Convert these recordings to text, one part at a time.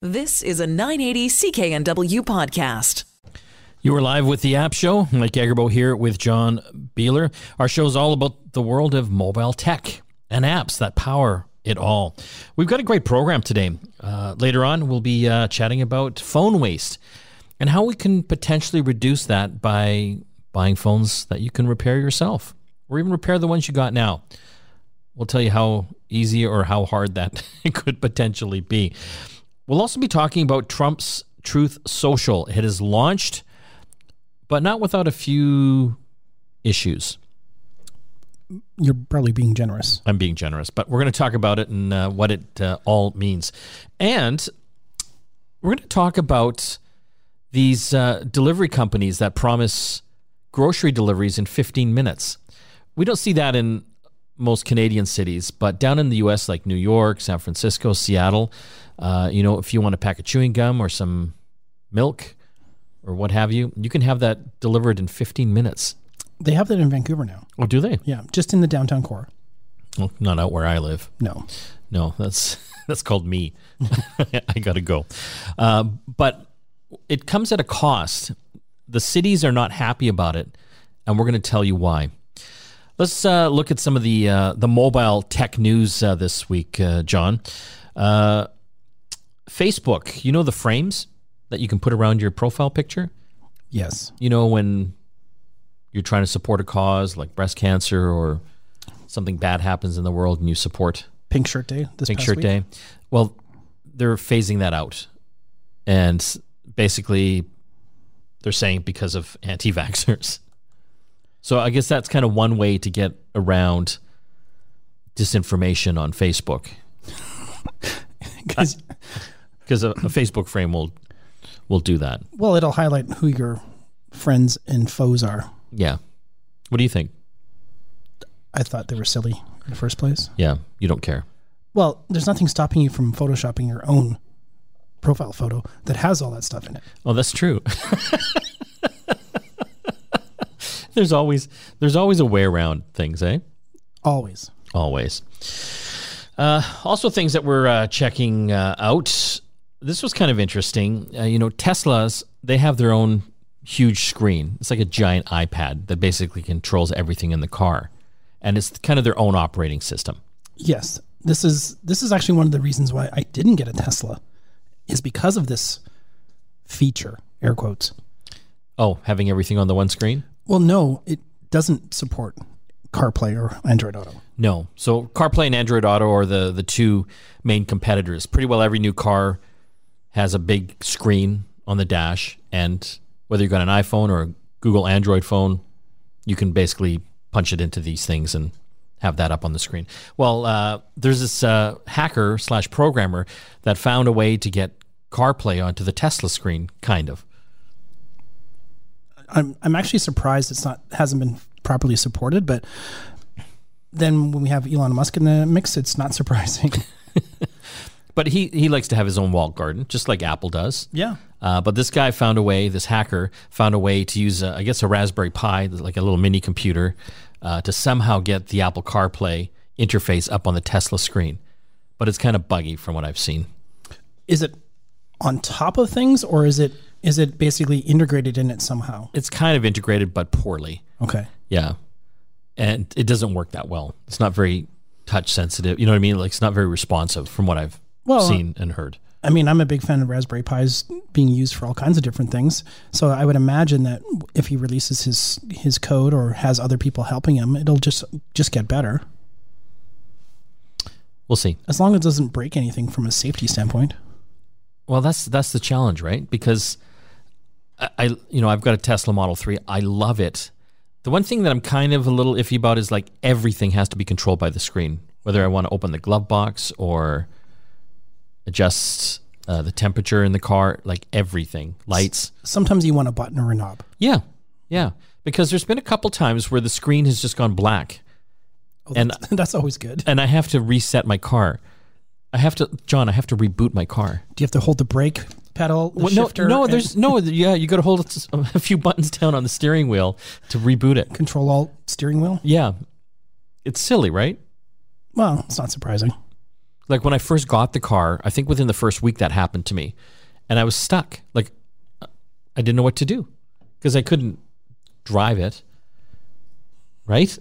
This is a 980 CKNW podcast. You are live with the App Show. Mike Agerbo here with John Biehler. Our show is all about the world of mobile tech and apps that power it all. We've got a great program today. Uh, later on, we'll be uh, chatting about phone waste and how we can potentially reduce that by buying phones that you can repair yourself or even repair the ones you got now. We'll tell you how easy or how hard that could potentially be. We'll also be talking about Trump's Truth Social. It has launched, but not without a few issues. You're probably being generous. I'm being generous, but we're going to talk about it and uh, what it uh, all means. And we're going to talk about these uh, delivery companies that promise grocery deliveries in 15 minutes. We don't see that in most Canadian cities, but down in the US, like New York, San Francisco, Seattle, uh, you know, if you want a pack of chewing gum or some milk or what have you, you can have that delivered in 15 minutes. They have that in Vancouver now. Oh, do they? Yeah, just in the downtown core. Well, not out where I live. No. No, that's that's called me. I got to go. Uh, but it comes at a cost. The cities are not happy about it, and we're going to tell you why. Let's uh, look at some of the uh, the mobile tech news uh, this week, uh, John. Uh, Facebook, you know the frames that you can put around your profile picture. Yes. You know when you're trying to support a cause like breast cancer or something bad happens in the world and you support Pink Shirt Day this Pink past Shirt week. Day. Well, they're phasing that out, and basically, they're saying because of anti-vaxxers. So I guess that's kind of one way to get around disinformation on Facebook. because a, a Facebook frame will will do that. well, it'll highlight who your friends and foes are. Yeah. What do you think? I thought they were silly in the first place. Yeah, you don't care. Well, there's nothing stopping you from photoshopping your own profile photo that has all that stuff in it. Oh, that's true. there's always there's always a way around things, eh? Always. Always. Uh, also, things that we're uh, checking uh, out. This was kind of interesting. Uh, you know, Teslas they have their own huge screen. It's like a giant iPad that basically controls everything in the car, and it's kind of their own operating system. Yes. This is this is actually one of the reasons why I didn't get a Tesla is because of this feature, air quotes. Oh, having everything on the one screen? Well, no, it doesn't support CarPlay or Android Auto. No. So CarPlay and Android Auto are the the two main competitors. Pretty well every new car has a big screen on the dash, and whether you've got an iPhone or a Google Android phone, you can basically punch it into these things and have that up on the screen. Well, uh, there's this uh, hacker slash programmer that found a way to get CarPlay onto the Tesla screen, kind of. I'm I'm actually surprised it's not hasn't been properly supported, but then when we have Elon Musk in the mix, it's not surprising. But he he likes to have his own walled garden, just like Apple does. yeah. Uh, but this guy found a way, this hacker found a way to use, a, I guess, a Raspberry Pi, like a little mini computer, uh, to somehow get the Apple CarPlay interface up on the Tesla screen. But it's kind of buggy from what I've seen. Is it on top of things or is it is it basically integrated in it somehow? It's kind of integrated, but poorly. Okay. Yeah. And it doesn't work that well. It's not very touch sensitive. You know what I mean? Like, it's not very responsive from what I've Well, uh, seen and heard. I mean, I'm a big fan of Raspberry Pis being used for all kinds of different things. So I would imagine that if he releases his his code or has other people helping him, it'll just just get better. We'll see. As long as it doesn't break anything from a safety standpoint. Well, that's that's the challenge, right? Because I, you know, I've got a Tesla Model Three. I love it. The one thing that I'm kind of a little iffy about is like everything has to be controlled by the screen. Whether I want to open the glove box or adjust uh, the temperature in the car, like everything, lights. Sometimes you want a button or a knob. Yeah, yeah. Because there's been a couple times where the screen has just gone black, Oh, And- that's, that's always good. and I have to reset my car. I have to, John. I have to reboot my car. Do you have to hold the brake pedal? The Well, no, shifter, no, there's no. Yeah, you got to hold a few buttons down on the steering wheel to reboot it. control alt steering wheel. Yeah, it's silly, right? Well, it's not surprising. Like when I first got the car, I think within the first week that happened to me, and I was stuck. Like I didn't know what to do because I couldn't drive it. Right?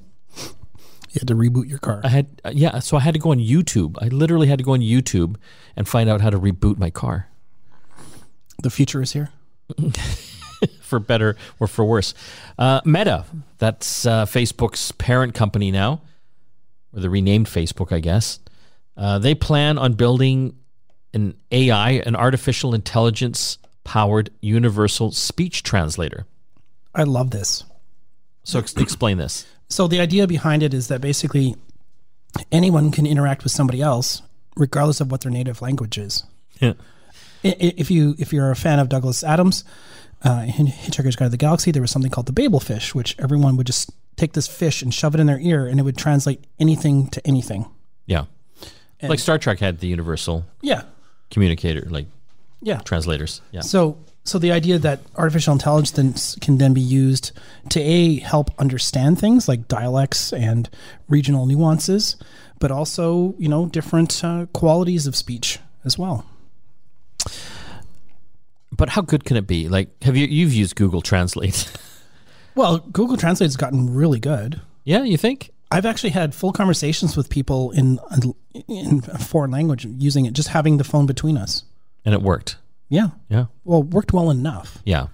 You had to reboot your car. I had uh, yeah, so I had to go on YouTube. I literally had to go on YouTube and find out how to reboot my car The future is here. for better or for worse. Uh, Meta, that's uh, Facebook's parent company now, or the renamed Facebook, I guess. Uh, they plan on building an AI, an artificial intelligence powered universal speech translator. I love this. So ex- explain this. So the idea behind it is that basically anyone can interact with somebody else regardless of what their native language is. Yeah. If you if you're a fan of Douglas Adams, uh, in Hitchhiker's Guide to the Galaxy, there was something called the Babel fish, which everyone would just take this fish and shove it in their ear, and it would translate anything to anything. Yeah. like Star Trek had the universal Yeah, communicator, like yeah. translators. Yeah. So, so the idea that artificial intelligence can then be used to a help understand things like dialects and regional nuances, but also you know different uh, qualities of speech as well. But how good can it be? Like, have you you've used Google Translate? Well, Google Translate has gotten really good. yeah, you think? I've actually had full conversations with people in in a foreign language using it, just having the phone between us. And it worked. Yeah, Yeah. well, worked well enough. Yeah.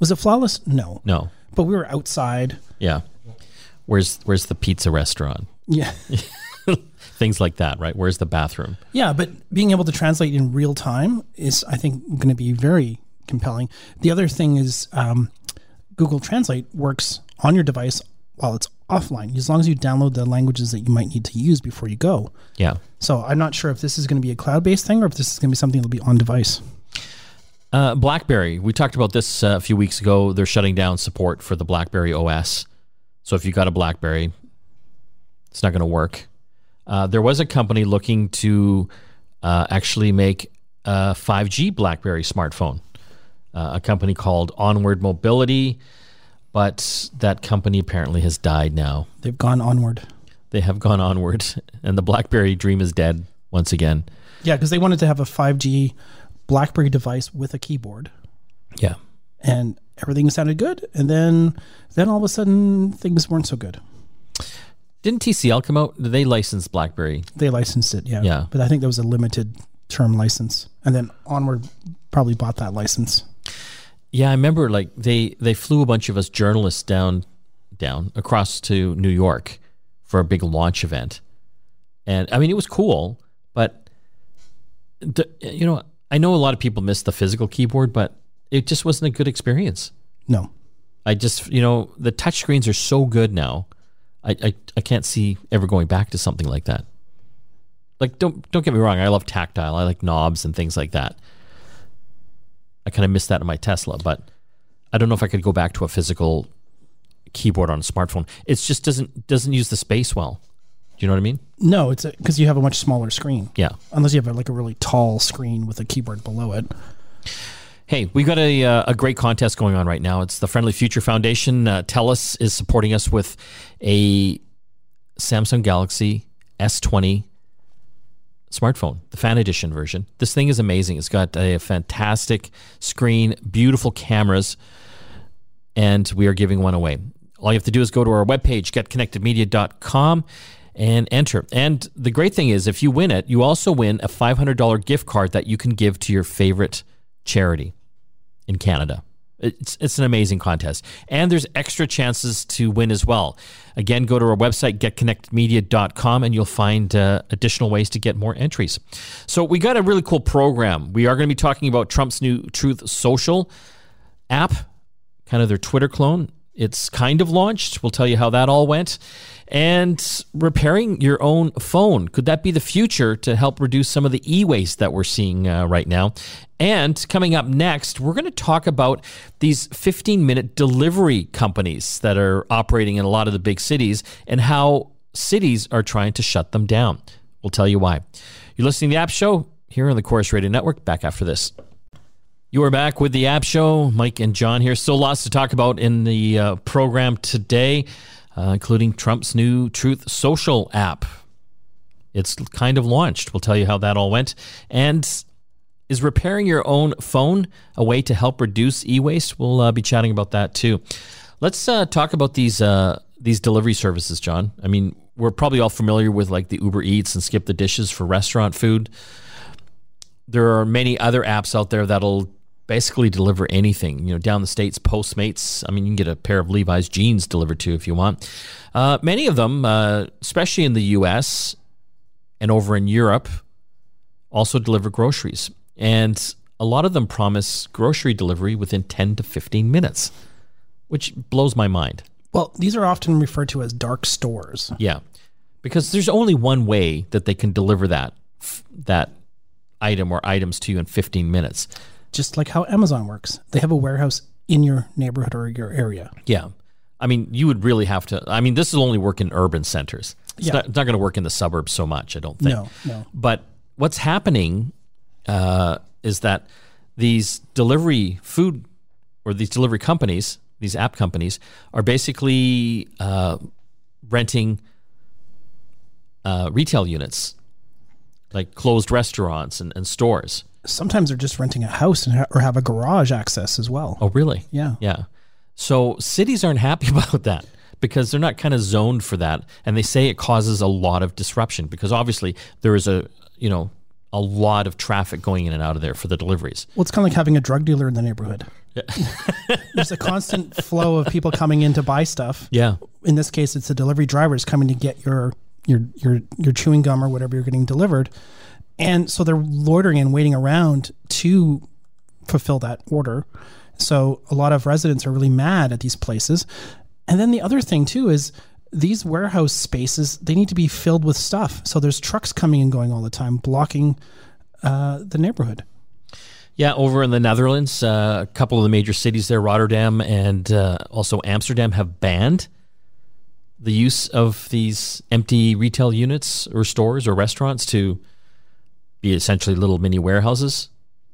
Was it flawless? No, No. but we were outside. Yeah. Where's where's the pizza restaurant? Yeah. Things like that, right? Where's the bathroom? Yeah, but being able to translate in real time is, I think, going to be very compelling. The other thing is um, Google Translate works on your device while it's offline, as long as you download the languages that you might need to use before you go. Yeah. So I'm not sure if this is going to be a cloud based thing or if this is going to be something that'll be on device. Uh, BlackBerry. We talked about this uh, a few weeks ago. They're shutting down support for the BlackBerry OS. So if you've got a BlackBerry, it's not going to work. Uh, there was a company looking to uh, actually make a 5G BlackBerry smartphone. Uh, a company called Onward Mobility, but that company apparently has died now. They've gone onward. They have gone onward, and the BlackBerry dream is dead once again. Yeah, because they wanted to have a 5G BlackBerry device with a keyboard, Yeah. and everything sounded good. And then, then all of a sudden, things weren't so good. Didn't TCL come out? Did they license BlackBerry? They licensed it, yeah. Yeah. But I think that was a limited term license. And then Onward probably bought that license. Yeah, I remember like they they flew a bunch of us journalists down down across to New York for a big launch event. And I mean it was cool, but the, you know, I know a lot of people miss the physical keyboard, but it just wasn't a good experience. No. I just, you know, the touch screens are so good now. I, I, I can't see ever going back to something like that. Like don't don't get me wrong, I love tactile. I like knobs and things like that. I kind of miss that in my Tesla, but I don't know if I could go back to a physical keyboard on a smartphone. It just doesn't doesn't use the space well. Do you know what I mean? No, it's because you have a much smaller screen. Yeah. Unless you have a, like a really tall screen with a keyboard below it. Hey, we've got a, uh, a great contest going on right now. It's the Friendly Future Foundation. Uh, TELUS is supporting us with a Samsung Galaxy S20 smartphone, the fan edition version. This thing is amazing. It's got a fantastic screen, beautiful cameras, and we are giving one away. All you have to do is go to our webpage, getconnectedmedia.com, and enter. And the great thing is, if you win it, you also win a $500 gift card that you can give to your favorite charity in Canada. It's, it's an amazing contest. And there's extra chances to win as well. Again, go to our website, getconnectedmedia.com, and you'll find uh, additional ways to get more entries. So, we got a really cool program. We are going to be talking about Trump's new Truth Social app, kind of their Twitter clone. It's kind of launched. We'll tell you how that all went. And repairing your own phone. Could that be the future to help reduce some of the e waste that we're seeing uh, right now? And coming up next, we're going to talk about these 15 minute delivery companies that are operating in a lot of the big cities and how cities are trying to shut them down. We'll tell you why. You're listening to the App Show here on the Corus Radio Network. Back after this. You are back with the App Show. Mike and John here. Still lots to talk about in the uh, program today, uh, including Trump's new Truth Social app. It's kind of launched. We'll tell you how that all went. And is repairing your own phone a way to help reduce e-waste? We'll uh, be chatting about that too. Let's uh, talk about these uh, these delivery services, John. I mean, we're probably all familiar with like the Uber Eats and Skip the Dishes for restaurant food. There are many other apps out there that'll basically deliver anything. You know, down the states, Postmates. I mean, you can get a pair of Levi's jeans delivered to if you want. Uh, many of them, uh, especially in the U.S. and over in Europe, also deliver groceries, and a lot of them promise grocery delivery within 10 to 15 minutes, which blows my mind. Well, these are often referred to as dark stores. Yeah, because there's only one way that they can deliver that that item or items to you in 15 minutes. Just like how Amazon works, they have a warehouse in your neighborhood or your area. Yeah, I mean, you would really have to. I mean, this will only work in urban centers. It's Yeah. not, it's not going to work in the suburbs so much, I don't think. No, no. But what's happening uh, is that these delivery food or these delivery companies, these app companies, are basically uh, renting uh, retail units, like closed restaurants and, and stores. Sometimes they're just renting a house and ha- or have a garage access as well. Oh, really? Yeah. Yeah. So cities aren't happy about that because they're not kind of zoned for that, and they say it causes a lot of disruption because obviously there is a you know a lot of traffic going in and out of there for the deliveries. Well, it's kind of like having a drug dealer in the neighborhood. There's a constant flow of people coming in to buy stuff. Yeah. In this case, it's the delivery drivers coming to get your your your your chewing gum or whatever you're getting delivered, and so they're loitering and waiting around to fulfill that order. So a lot of residents are really mad at these places. And then the other thing too is these warehouse spaces they need to be filled with stuff. So there's trucks coming and going all the time, blocking uh, the neighborhood. Yeah, over in the Netherlands, uh, a couple of the major cities there, Rotterdam and uh, also Amsterdam, have banned the use of these empty retail units or stores or restaurants to be essentially little mini warehouses.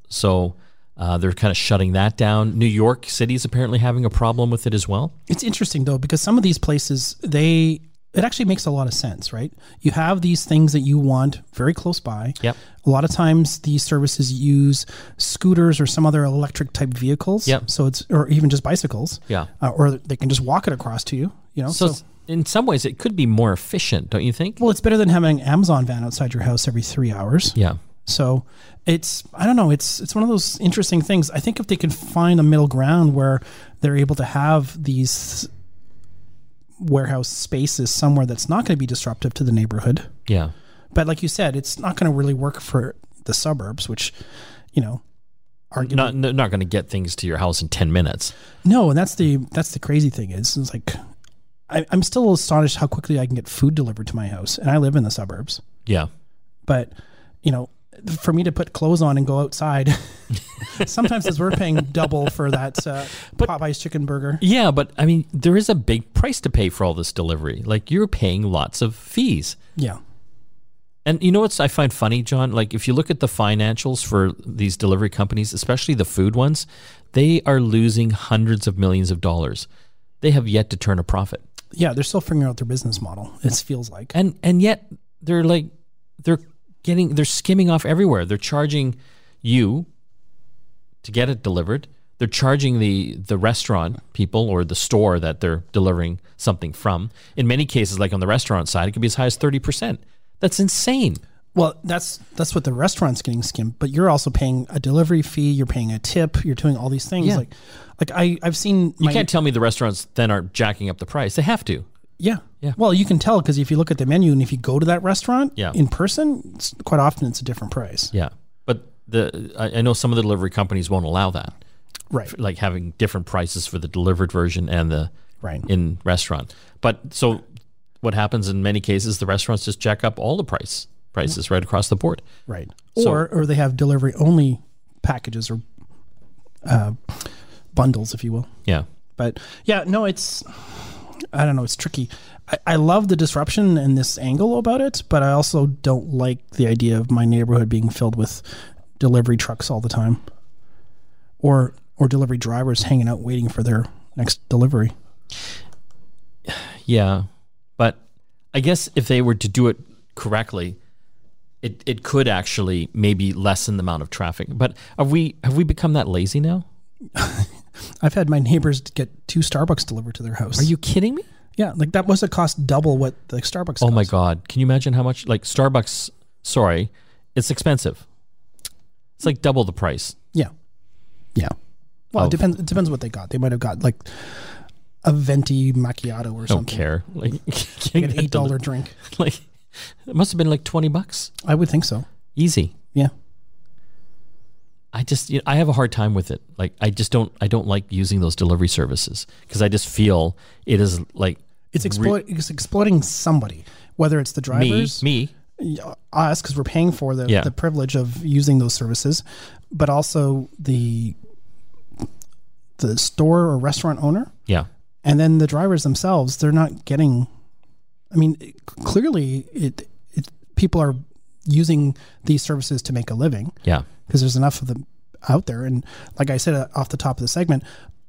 So uh, they're kind of shutting that down. New York City is apparently having a problem with it as well. It's interesting though because some of these places they it actually makes a lot of sense, right? You have these things that you want very close by. Yep. A lot of times these services use scooters or some other electric type vehicles. Yep. So it's or even just bicycles. Yeah. Uh, or they can just walk it across to you. You know. So, So, in some ways, it could be more efficient, don't you think? well, it's better than having an Amazon van outside your house every three hours. Yeah. So it's I don't know it's it's one of those interesting things. I think if they can find a middle ground where they're able to have these warehouse spaces somewhere that's not going to be disruptive to the neighborhood. Yeah. But like you said, it's not going to really work for the suburbs, which you know Not, not, not going to get things to your house in 10 minutes. no, and that's the that's the crazy thing is it's like I, I'm still astonished how quickly I can get food delivered to my house, and I live in the suburbs. Yeah. but you know for me to put clothes on and go outside sometimes as we're paying double for that uh, popeye's chicken burger Yeah, but I mean, there is a big price to pay for all this delivery. Like you're paying lots of fees. yeah And you know what's I find funny, John? Like if you look at the financials for these delivery companies, especially the food ones, they are losing hundreds of millions of dollars. They have yet to turn a profit. Yeah they're still figuring out their business model it feels like And and yet they're like they're getting they're skimming off everywhere. They're charging you to get it delivered. They're charging the the restaurant people or the store that they're delivering something from. In many cases, like on the restaurant side, it could be as high as thirty percent. That's insane. well that's that's what the restaurant's getting skimmed but you're also paying a delivery fee you're paying a tip you're doing all these things Yeah. like like i i've seen You my, can't tell me the restaurants then aren't jacking up the price. They have to. yeah Yeah. well you can tell because if you look at the menu and if you go to that restaurant Yeah. in person it's, quite often it's a different price Yeah, but the I, I know some of the delivery companies won't allow that, right like having different prices for the delivered version and the right in restaurant. But so what happens in many cases, the restaurants just jack up all the price prices right across the board. Right. So- or or they have delivery only packages or uh, bundles, if you will. Yeah, But yeah, no, it's I don't know, it's tricky. I, I love the disruption and this angle about it, but I also don't like the idea of my neighborhood being filled with delivery trucks all the time. Or or delivery drivers hanging out waiting for their next delivery. yeah. But I guess if they were to do it correctly, it, it could actually maybe lessen the amount of traffic. But have we have we become that lazy now? I've had my neighbors get two Starbucks delivered to their house. Are you kidding me? Yeah, like that was a cost double what the Starbucks. Oh my god! Can you imagine how much? Like Starbucks, sorry, it's expensive. It's like double the price. Yeah, yeah. Well, Of- it depends. It depends what they got. They might have got like a venti macchiato or something. I Don't care. Like Like an eight dollar drink. Like it must have been like twenty bucks. I would think so. Easy. Yeah. I just you know, I have a hard time with it. Like I just don't I don't like using those delivery services because I just feel it is like It's exploit. it's exploiting somebody, whether it's the me drivers, me us, because we're paying for the Yeah. the privilege of using those services, but also the the store or restaurant owner, yeah and then the drivers themselves. They're not getting. I mean, it- clearly, it, it people are using these services to make a living yeah because there's enough of them out there. And like I said uh, off the top of the segment,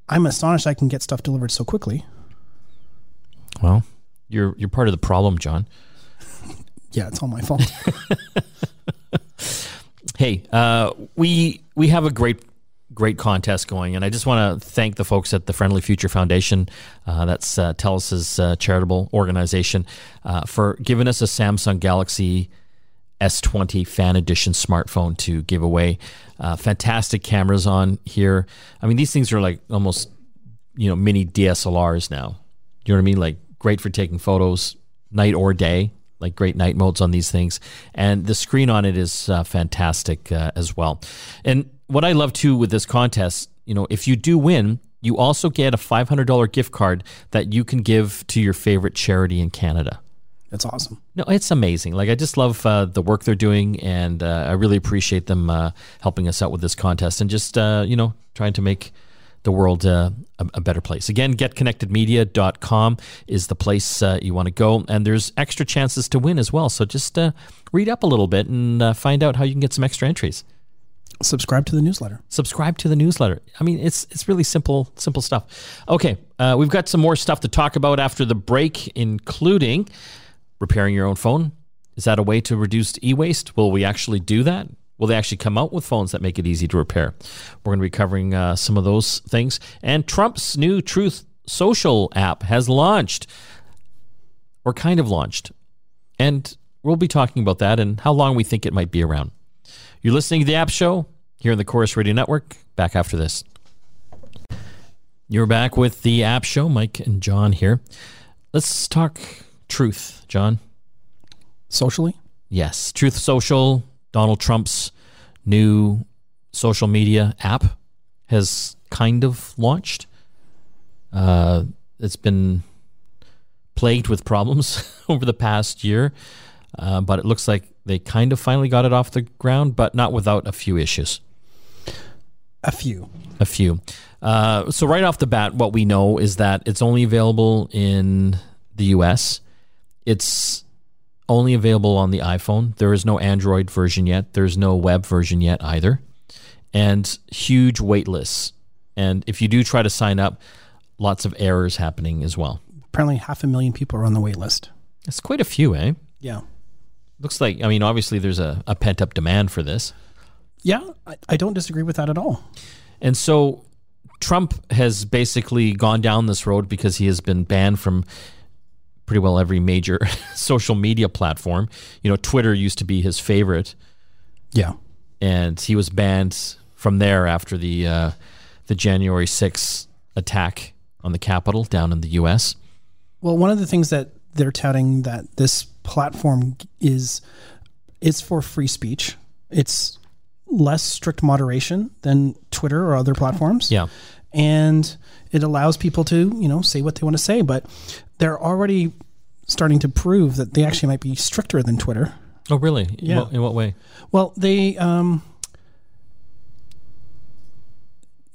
I'm astonished I can get stuff delivered so quickly. well you're you're part of the problem John. Yeah, it's all my fault. Hey, uh, we we have a great great contest going, and I just want to thank the folks at the Friendly Future Foundation. Uh, that's uh, Telus' uh, charitable organization uh, for giving us a Samsung Galaxy S20 Fan Edition smartphone to give away. Uh, fantastic cameras on here. I mean, these things are like almost you know mini DSLRs now. You know what I mean? Like great for taking photos night or day. Like great night modes on these things, and the screen on it is uh, fantastic uh, as well. And what I love too with this contest, you know, if you do win, you also get a five hundred dollar gift card that you can give to your favorite charity in Canada. That's awesome. No, it's amazing. Like I just love uh, the work they're doing, and uh, I really appreciate them uh, helping us out with this contest and just uh, you know trying to make the world uh, a, a better place. Again, getconnectedmedia.com is the place uh, you want to go, and there's extra chances to win as well. So just uh, read up a little bit and uh, find out how you can get some extra entries. Subscribe to the newsletter. Subscribe to the newsletter. I mean, it's it's really simple simple stuff. Okay, uh, we've got some more stuff to talk about after the break, including repairing your own phone. Is that a way to reduce e-waste? Will we actually do that? Will they actually come out with phones that make it easy to repair? We're going to be covering uh, some of those things. And Trump's new Truth Social app has launched, or kind of launched, and we'll be talking about that and how long we think it might be around. You're listening to the App Show here on the Corus Radio Network. Back after this. You're back with the App Show. Mike and John here. Let's talk truth, John. Socially, Yes, Truth Social, Donald Trump's new social media app has kind of launched. Uh, it's been plagued with problems over the past year, uh, but it looks like they kind of finally got it off the ground, but not without a few issues. a few. A few. Uh, so right off the bat, what we know is that it's only available in the U.S. It's only available on the iPhone. There is no Android version yet. There's no web version yet either, and huge wait lists. And if you do try to sign up, lots of errors happening as well. Apparently, half a million people are on the wait list. It's quite a few, eh? Yeah, Looks like. I mean, obviously, there's a, a pent up demand for this. yeah. I, I don't disagree with that at all. And so Trump has basically gone down this road because he has been banned from pretty well every major social media platform. You know, Twitter used to be his favorite, Yeah, and he was banned from there after the uh, the January 6th attack on the Capitol down in the U.S. Well, one of the things that they're touting that this platform is is for free speech. It's less strict moderation than Twitter or other platforms. Yeah, And it allows people to, you know, say what they want to say, but they're already starting to prove that they actually might be stricter than Twitter. Oh, really? In Yeah. what- in what way? Well, they um,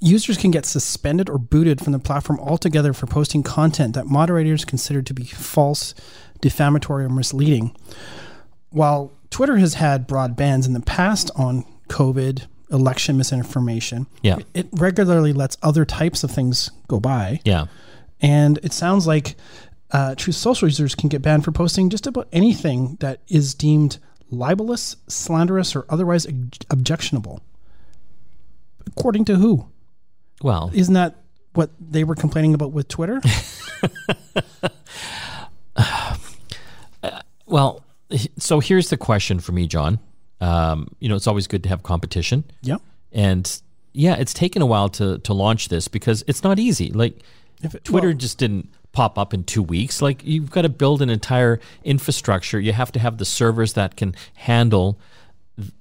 users can get suspended or booted from the platform altogether for posting content that moderators consider to be false, defamatory, or misleading. While Twitter has had broad bans in the past on COVID, election misinformation, Yeah. it regularly lets other types of things go by. Yeah. And it sounds like uh, Truth Social users can get banned for posting just about anything that is deemed libelous, slanderous, or otherwise ob- objectionable. According to who? Well, Isn't that what they were complaining about with Twitter? well. So here's the question for me, John. Um, you know, it's always good to have competition. Yeah. And yeah, it's taken a while to to launch this because it's not easy. Like If it- Twitter well- just didn't pop up in two weeks. Like you've got to build an entire infrastructure. You have to have the servers that can handle.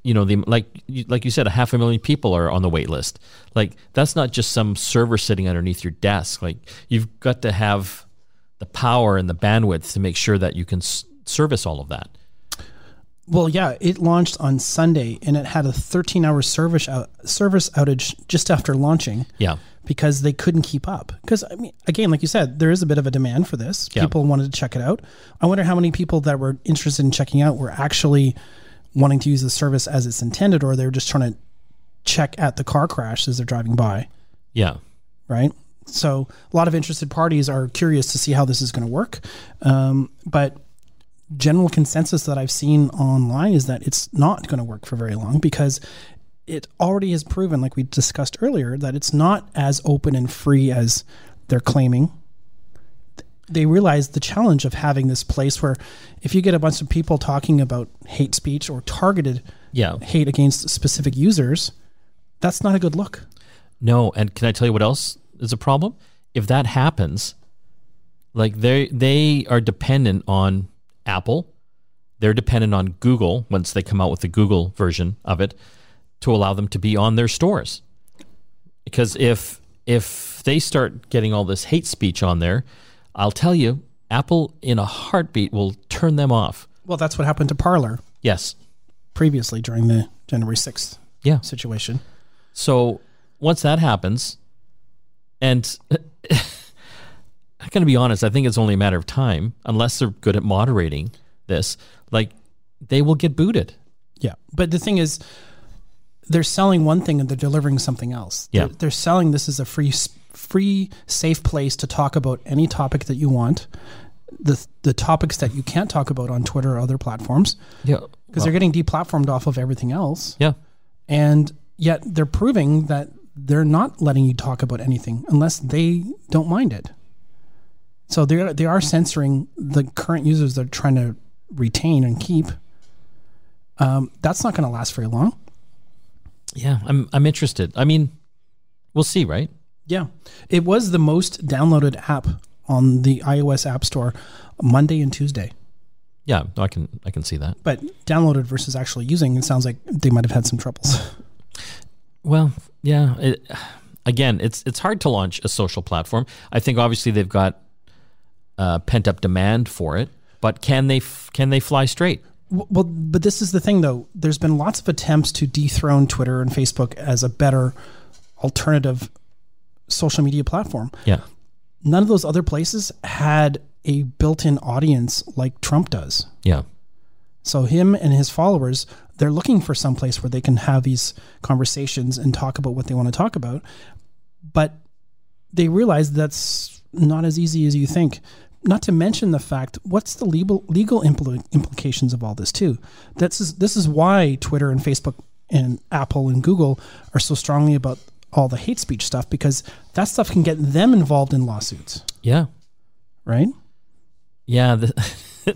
You know, the like you- like you said, a half a million people are on the wait list. Like that's not just some server sitting underneath your desk. Like you've got to have the power and the bandwidth to make sure that you can s- service all of that. Well, yeah, it launched on Sunday and it had a 13 hour service out, service outage just after launching Yeah, because they couldn't keep up. Because I mean, again, like you said, there is a bit of a demand for this. Yeah. People wanted to check it out. I wonder how many people that were interested in checking out were actually wanting to use the service as it's intended, or they're just trying to check at the car crash as they're driving by, yeah, right? So a lot of interested parties are curious to see how this is going to work, um, but general consensus that I've seen online is that it's not going to work for very long because it already has proven, like we discussed earlier, that it's not as open and free as they're claiming. They realize the challenge of having this place where if you get a bunch of people talking about hate speech or targeted yeah. hate against specific users, that's not a good look. No, and can I tell you what else is a problem? If that happens, like they they are dependent on Apple, they're dependent on Google once they come out with the Google version of it to allow them to be on their stores. Because if if they start getting all this hate speech on there, I'll tell you, Apple in a heartbeat will turn them off. Well, that's what happened to Parler Yes. previously during the January 6th Yeah. situation. So once that happens, and I'm going to be honest, I think it's only a matter of time, unless they're good at moderating this. Like they will get booted. Yeah. But the thing is, they're selling one thing and they're delivering something else. Yeah. They're, they're selling this as a free, free, safe place to talk about any topic that you want. The, the topics that you can't talk about on Twitter or other platforms Yeah. because they're getting deplatformed off of everything else. Yeah. And yet they're proving that they're not letting you talk about anything unless they don't mind it. So they are, they are censoring the current users they're trying to retain and keep. Um, that's not going to last very long. Yeah. I'm I'm interested. I mean, we'll see, right? Yeah. It was the most downloaded app on the iOS App Store Monday and Tuesday. Yeah. I can I can see that. But downloaded versus actually using, it sounds like they might have had some troubles. Well, yeah. It, again, it's it's hard to launch a social platform. I think obviously they've got uh, pent up demand for it, but can they f- can they fly straight? Well, but this is the thing, though. There's been lots of attempts to dethrone Twitter and Facebook as a better alternative social media platform. Yeah. None of those other places had a built in audience like Trump does. Yeah. So, him and his followers, they're looking for some place where they can have these conversations and talk about what they want to talk about. But they realize that's not as easy as you think. Not to mention the fact, what's the legal legal impl- implications of all this too? That's this is why Twitter and Facebook and Apple and Google are so strongly about all the hate speech stuff because that stuff can get them involved in lawsuits, Yeah. right? Yeah, the,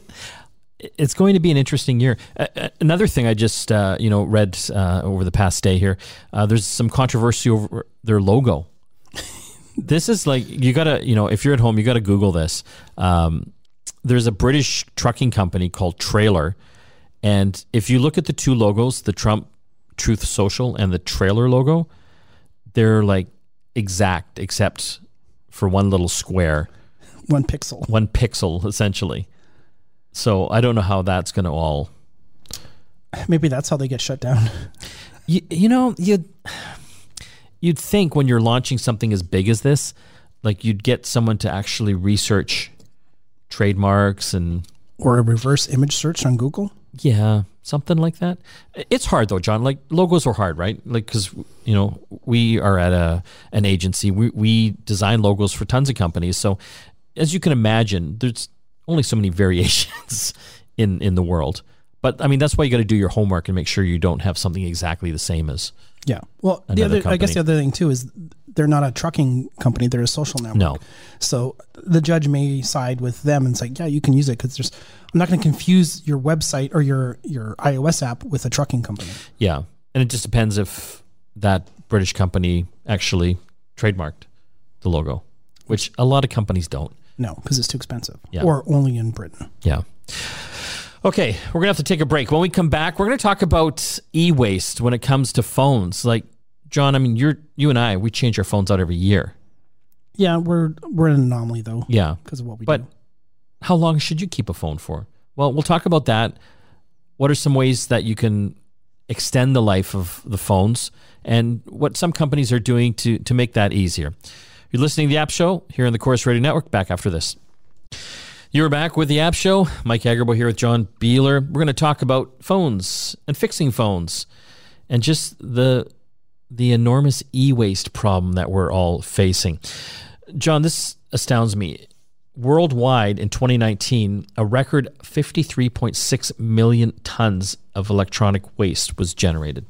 it's going to be an interesting year. Uh, uh, another thing I just uh, you know read uh, over the past day here, uh, there's some controversy over their logo. This is like you gotta you know if you're at home you gotta Google this. Um, there's a British trucking company called Trailar, and if you look at the two logos, the Trump Truth Social and the Trailar logo, they're like exact except for one little square One pixel. one pixel essentially. So I don't know how that's going to all. Maybe that's how they get shut down. You, you know you you'd think when you're launching something as big as this, like you'd get someone to actually research trademarks and Or a reverse image search on Google. yeah, something like that. It's hard though, John. Like logos are hard, right? Like because you know we are at a an agency. We we design logos for tons of companies. So as you can imagine, there's only so many variations in in the world. But I mean, that's why you got to do your homework and make sure you don't have something exactly the same as. Yeah. Well, the other, I guess the other thing too is they're not a trucking company; they're a social network. No. So the judge may side with them and say, "Yeah, you can use it because there's." I'm not going to confuse your website or your your iOS app with a trucking company. Yeah, and it just depends if that British company actually trademarked the logo, which a lot of companies don't. No, because it's too expensive, Yeah. or only in Britain. Yeah. Okay, we're gonna have to take a break. When we come back, we're gonna talk about e-waste when it comes to phones. Like John, I mean, you're you and I, we change our phones out every year. Yeah, we're we're an anomaly though. Yeah, because of what we but do. But how long should you keep a phone for? Well, we'll talk about that. What are some ways that you can extend the life of the phones and what some companies are doing to, to make that easier? You're listening to the App Show here on the Corus Radio Network. Back after this. You're back with the App Show. Mike Agerbo here with John Biehler. We're going to talk about phones and fixing phones and just the the enormous e-waste problem that we're all facing. John, this astounds me. Worldwide in 2019, a record 53.6 million tons of electronic waste was generated.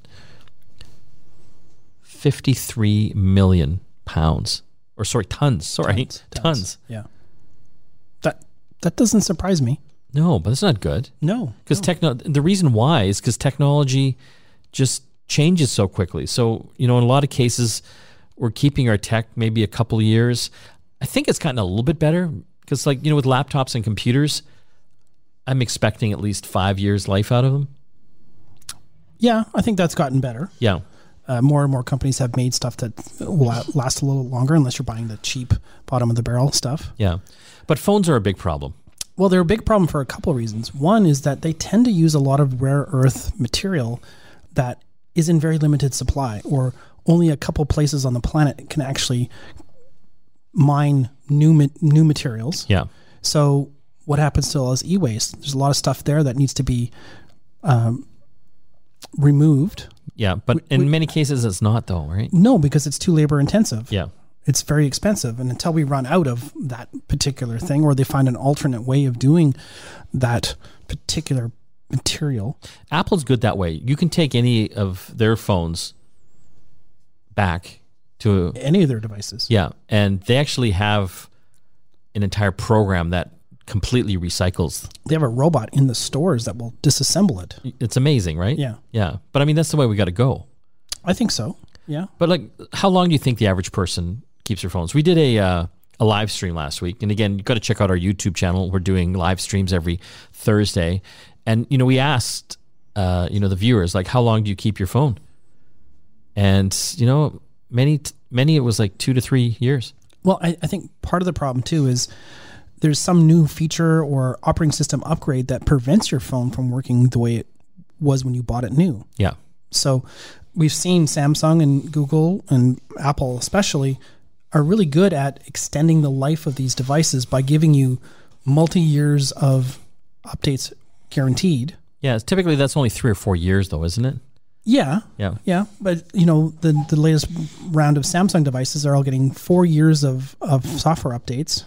53 million pounds. Or sorry, tons. Sorry, tons. Tons. Yeah, that doesn't surprise me. No, but that's not good. No, Because techno- the reason why is because technology just changes so quickly. So, you know, in a lot of cases, we're keeping our tech maybe a couple of years. I think it's gotten a little bit better because, like, you know, with laptops and computers, I'm expecting at least five years life out of them. yeah, I think that's gotten better. Yeah. Uh, more and more companies have made stuff that will last a little longer, unless you're buying the cheap bottom of the barrel stuff. Yeah. But phones are a big problem. Well, they're a big problem for a couple of reasons. One is that they tend to use a lot of rare earth material that is in very limited supply, or only a couple places on the planet can actually mine new ma- new materials. Yeah. So what happens to all this e-waste? There's a lot of stuff there that needs to be um, removed. Yeah. But in many cases, it's not, though, right? No, because it's too labor intensive. Yeah. It's very expensive, and until we run out of that particular thing, or they find an alternate way of doing that particular material, Apple's good that way. You can take any of their phones back to any of their devices. Yeah, and they actually have an entire program that completely recycles. They have a robot in the stores that will disassemble it. It's amazing, right? Yeah. Yeah. But I mean that's the way we got to go. I think so. Yeah. But like how long do you think the average person keeps their phones? We did a uh, a live stream last week. And again, you've got to check out our YouTube channel. We're doing live streams every Thursday. And you know, we asked uh, you know, the viewers like how long do you keep your phone? And you know, many many it was like 2 to 3 years. Well, I, I think part of the problem too is there's some new feature or operating system upgrade that prevents your phone from working the way it was when you bought it new. Yeah. So we've seen Samsung and Google and Apple especially are really good at extending the life of these devices by giving you multi years of updates guaranteed. Yeah, typically that's only 3 or 4 years though, isn't it? Yeah. Yeah. Yeah. But you know, the the latest round of Samsung devices are all getting four years of, of software updates.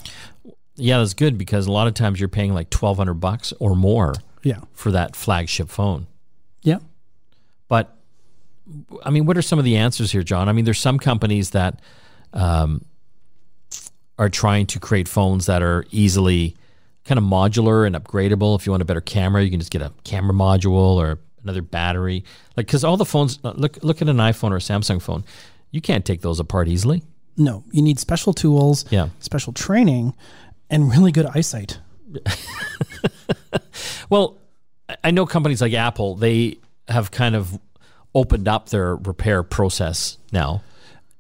Yeah, that's good because a lot of times you're paying like 1200 bucks or more Yeah. for that flagship phone. Yeah. But I mean, what are some of the answers here, John? I mean, there's some companies that um, are trying to create phones that are easily kind of modular and upgradable. If you want a better camera, you can just get a camera module or another battery. Like, because all the phones, uh, look look at an iPhone or a Samsung phone, you can't take those apart easily. No, you need special tools, Yeah. special training, and really good eyesight. Well, I- know companies like Apple, they have kind of opened up their repair process now.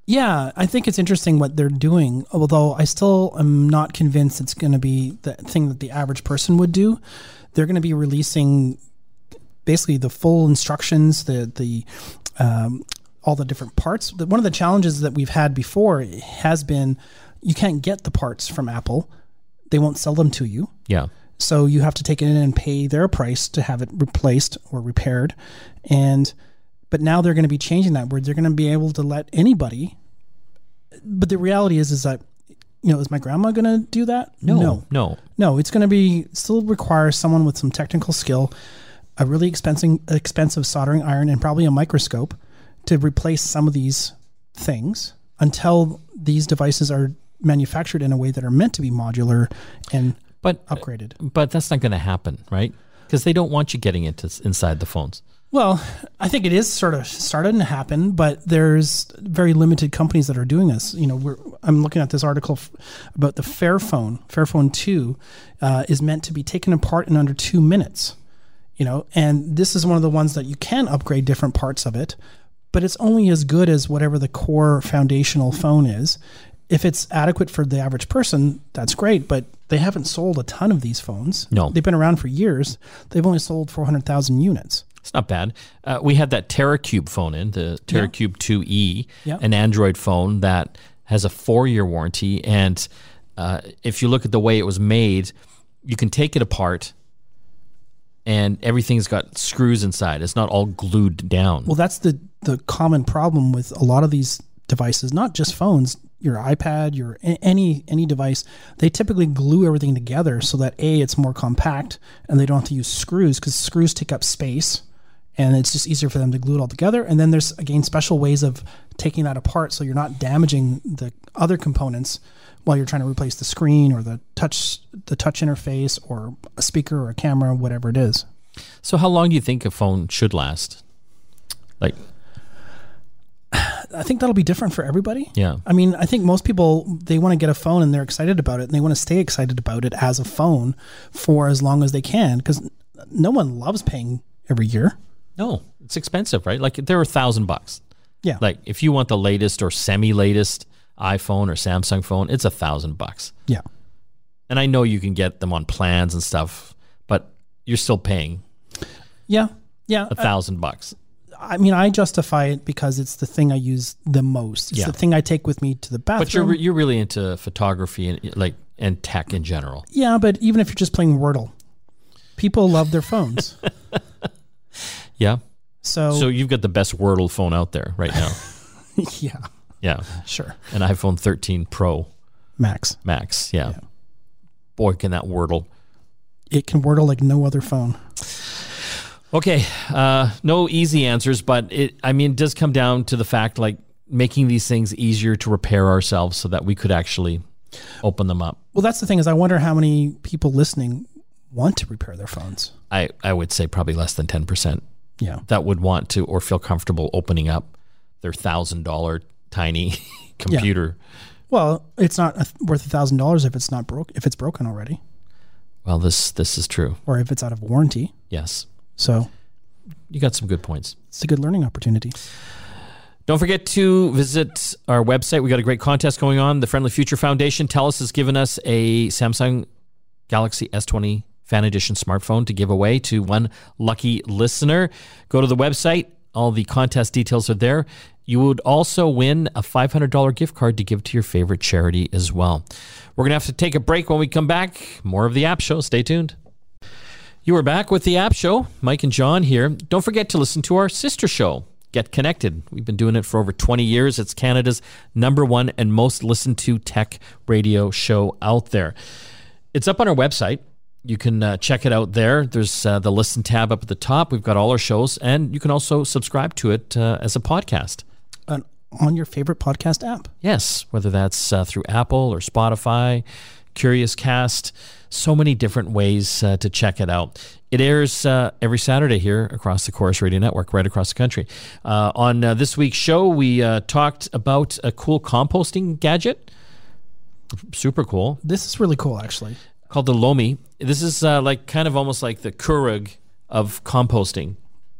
Yeah, I think it's interesting what they're doing, although I still am not convinced it's going to be the thing that the average person would do. They're going to be releasing basically the full instructions, the the um, all the different parts. One of the challenges that we've had before has been you can't get the parts from Apple; they won't sell them to you. Yeah. So you have to take it in and pay their price to have it replaced or repaired. And but now they're going to be changing that where they're going to be able to let anybody. But the reality is, is that you know, is my grandma going to do that? No. No. no. It's going to be still require someone with some technical skill. a really expensive expensive soldering iron and probably a microscope to replace some of these things until these devices are manufactured in a way that are meant to be modular and But upgraded. but that's not going to happen, right? Because they don't want you getting into inside the phones. Well, I think it is sort of starting to happen, but there's very limited companies that are doing this. You know, we're, I'm looking at this article f- about the Fairphone. Fairphone 2 uh, is meant to be taken apart in under two minutes. You know, and this is one of the ones that you can upgrade different parts of it, but it's only as good as whatever the core foundational phone is. If it's adequate for the average person, that's great, but they haven't sold a ton of these phones. No. They've been around for years. They've only sold 400,000 units. It's not bad. Uh, we had that Teracube phone in the Teracube 2e, Yeah. an Android phone that has a four-year warranty, and uh, if you look at the way it was made, you can take it apart, and everything's got screws inside. It's not all glued down. Well, that's the the common problem with a lot of these devices, not just phones, your iPad, your any any device. They typically glue everything together so that a it's more compact and they don't have to use screws because screws take up space, and it's just easier for them to glue it all together. And then there's again special ways of taking that apart so you're not damaging the other components while you're trying to replace the screen or the touch the touch interface or a speaker or a camera, whatever it is. so, how long do you think a phone should last? Like, I think that'll be different for everybody. yeah, I mean, I think most people they want to get a phone and they're excited about it and they want to stay excited about it as a phone for as long as they can because no one loves paying every year. no, it's expensive, right? Like, they're a thousand bucks. Yeah. Like, if you want the latest or semi-latest iPhone or Samsung phone, it's a thousand bucks. yeah. And I know you can get them on plans and stuff, but you're still paying Yeah. Yeah. a thousand bucks. I mean, I justify it because it's the thing I use the most. It's Yeah. the thing I take with me to the bathroom. But you're re- you're really into photography and like and tech in general. yeah, but even if you're just playing Wordle, people love their phones. Yeah. So, So you've got the best Wordle phone out there right now. yeah, yeah. sure. An iPhone 13 Pro Max. Max. Yeah. Boy, can that Wordle. It can Wordle like no other phone. Okay. Uh, no easy answers, but it. I mean, it does come down to the fact like making these things easier to repair ourselves so that we could actually open them up. Well, that's the thing is I wonder how many people listening want to repair their phones. I, I would say probably less than 10%. Yeah. that would want to or feel comfortable opening up their thousand dollar tiny computer. Well, it's not worth a thousand dollars if it's not broke if it's broken already, Well, this this is true. or if it's out of warranty. Yes, So you got some good points. it's a good learning opportunity. Don't forget to visit our website. We got a great contest going on. The Friendly Future Foundation, Telus, has given us a Samsung Galaxy S20 Fan Edition smartphone to give away to one lucky listener. Go to the website. All the contest details are there. You would also win a $500 gift card to give to your favorite charity as well. We're going to have to take a break when we come back. More of the app show. Stay tuned. You are back with the app show. Mike and John here. Don't forget to listen to our sister show, Get Connected. We've been doing it for over 20 years. It's Canada's number one and most listened to tech radio show out there. It's up on our website. You can uh, check it out there. There's uh, the listen tab up at the top. We've got all our shows, and you can also subscribe to it uh, as a podcast. On, on your favorite podcast app. Yes, whether that's uh, through Apple or Spotify, Curious Cast, so many different ways uh, to check it out. It airs uh, every Saturday here across the Corus Radio Network, right across the country. Uh, on uh, this week's show, we uh, talked about a cool composting gadget. Super cool. This is really cool, actually. Called the Lomi. This is uh, like kind of almost like the Keurig of composting.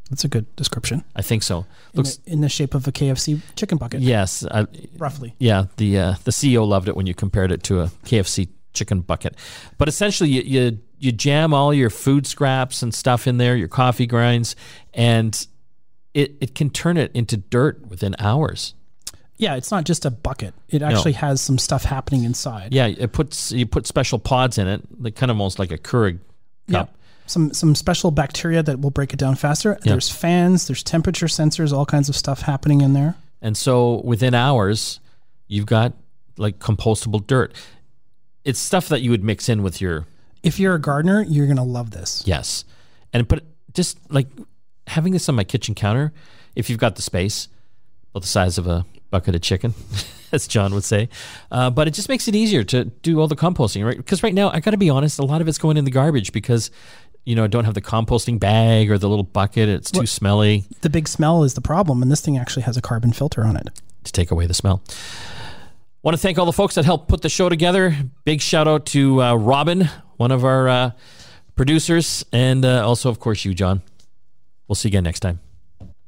That's a good description. I think so. In, Looks the, in the shape of a KFC chicken bucket, yes, I, roughly. Yeah, the uh, the CEO loved it when you compared it to a KFC chicken bucket. But essentially, you, you you jam all your food scraps and stuff in there, your coffee grinds, and it it can turn it into dirt within hours. Yeah, it's not just a bucket. It actually has some stuff happening inside. Yeah, it puts you put special pods in it, like kind of almost like a Keurig cup. Some some special bacteria that will break it down faster. There's fans, there's temperature sensors, all kinds of stuff happening in there. And so within hours, you've got like compostable dirt. It's stuff that you would mix in with your If you're a gardener, you're gonna love this. yes, and but just like having this on my kitchen counter, if you've got the space, about the size of a bucket of chicken, as John would say. Uh, but it just makes it easier to do all the composting, right? Because right now, I got to be honest, a lot of it's going in the garbage because, you know, I don't have the composting bag or the little bucket. It's too smelly The big smell is the problem, and this thing actually has a carbon filter on it. to take away the smell. Want to thank all the folks that helped put the show together. Big shout out to uh, Robin, one of our uh, producers, and uh, also, of course, you, John. We'll see you again next time.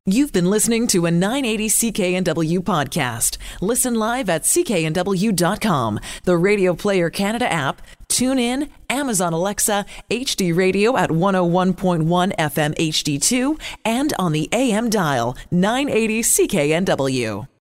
You've been listening to a 980 CKNW podcast. Listen live at cknw.com, the Radio Player Canada app, tune in, Amazon Alexa, HD Radio at 101.1 FM HD2, and on the AM dial 980 CKNW.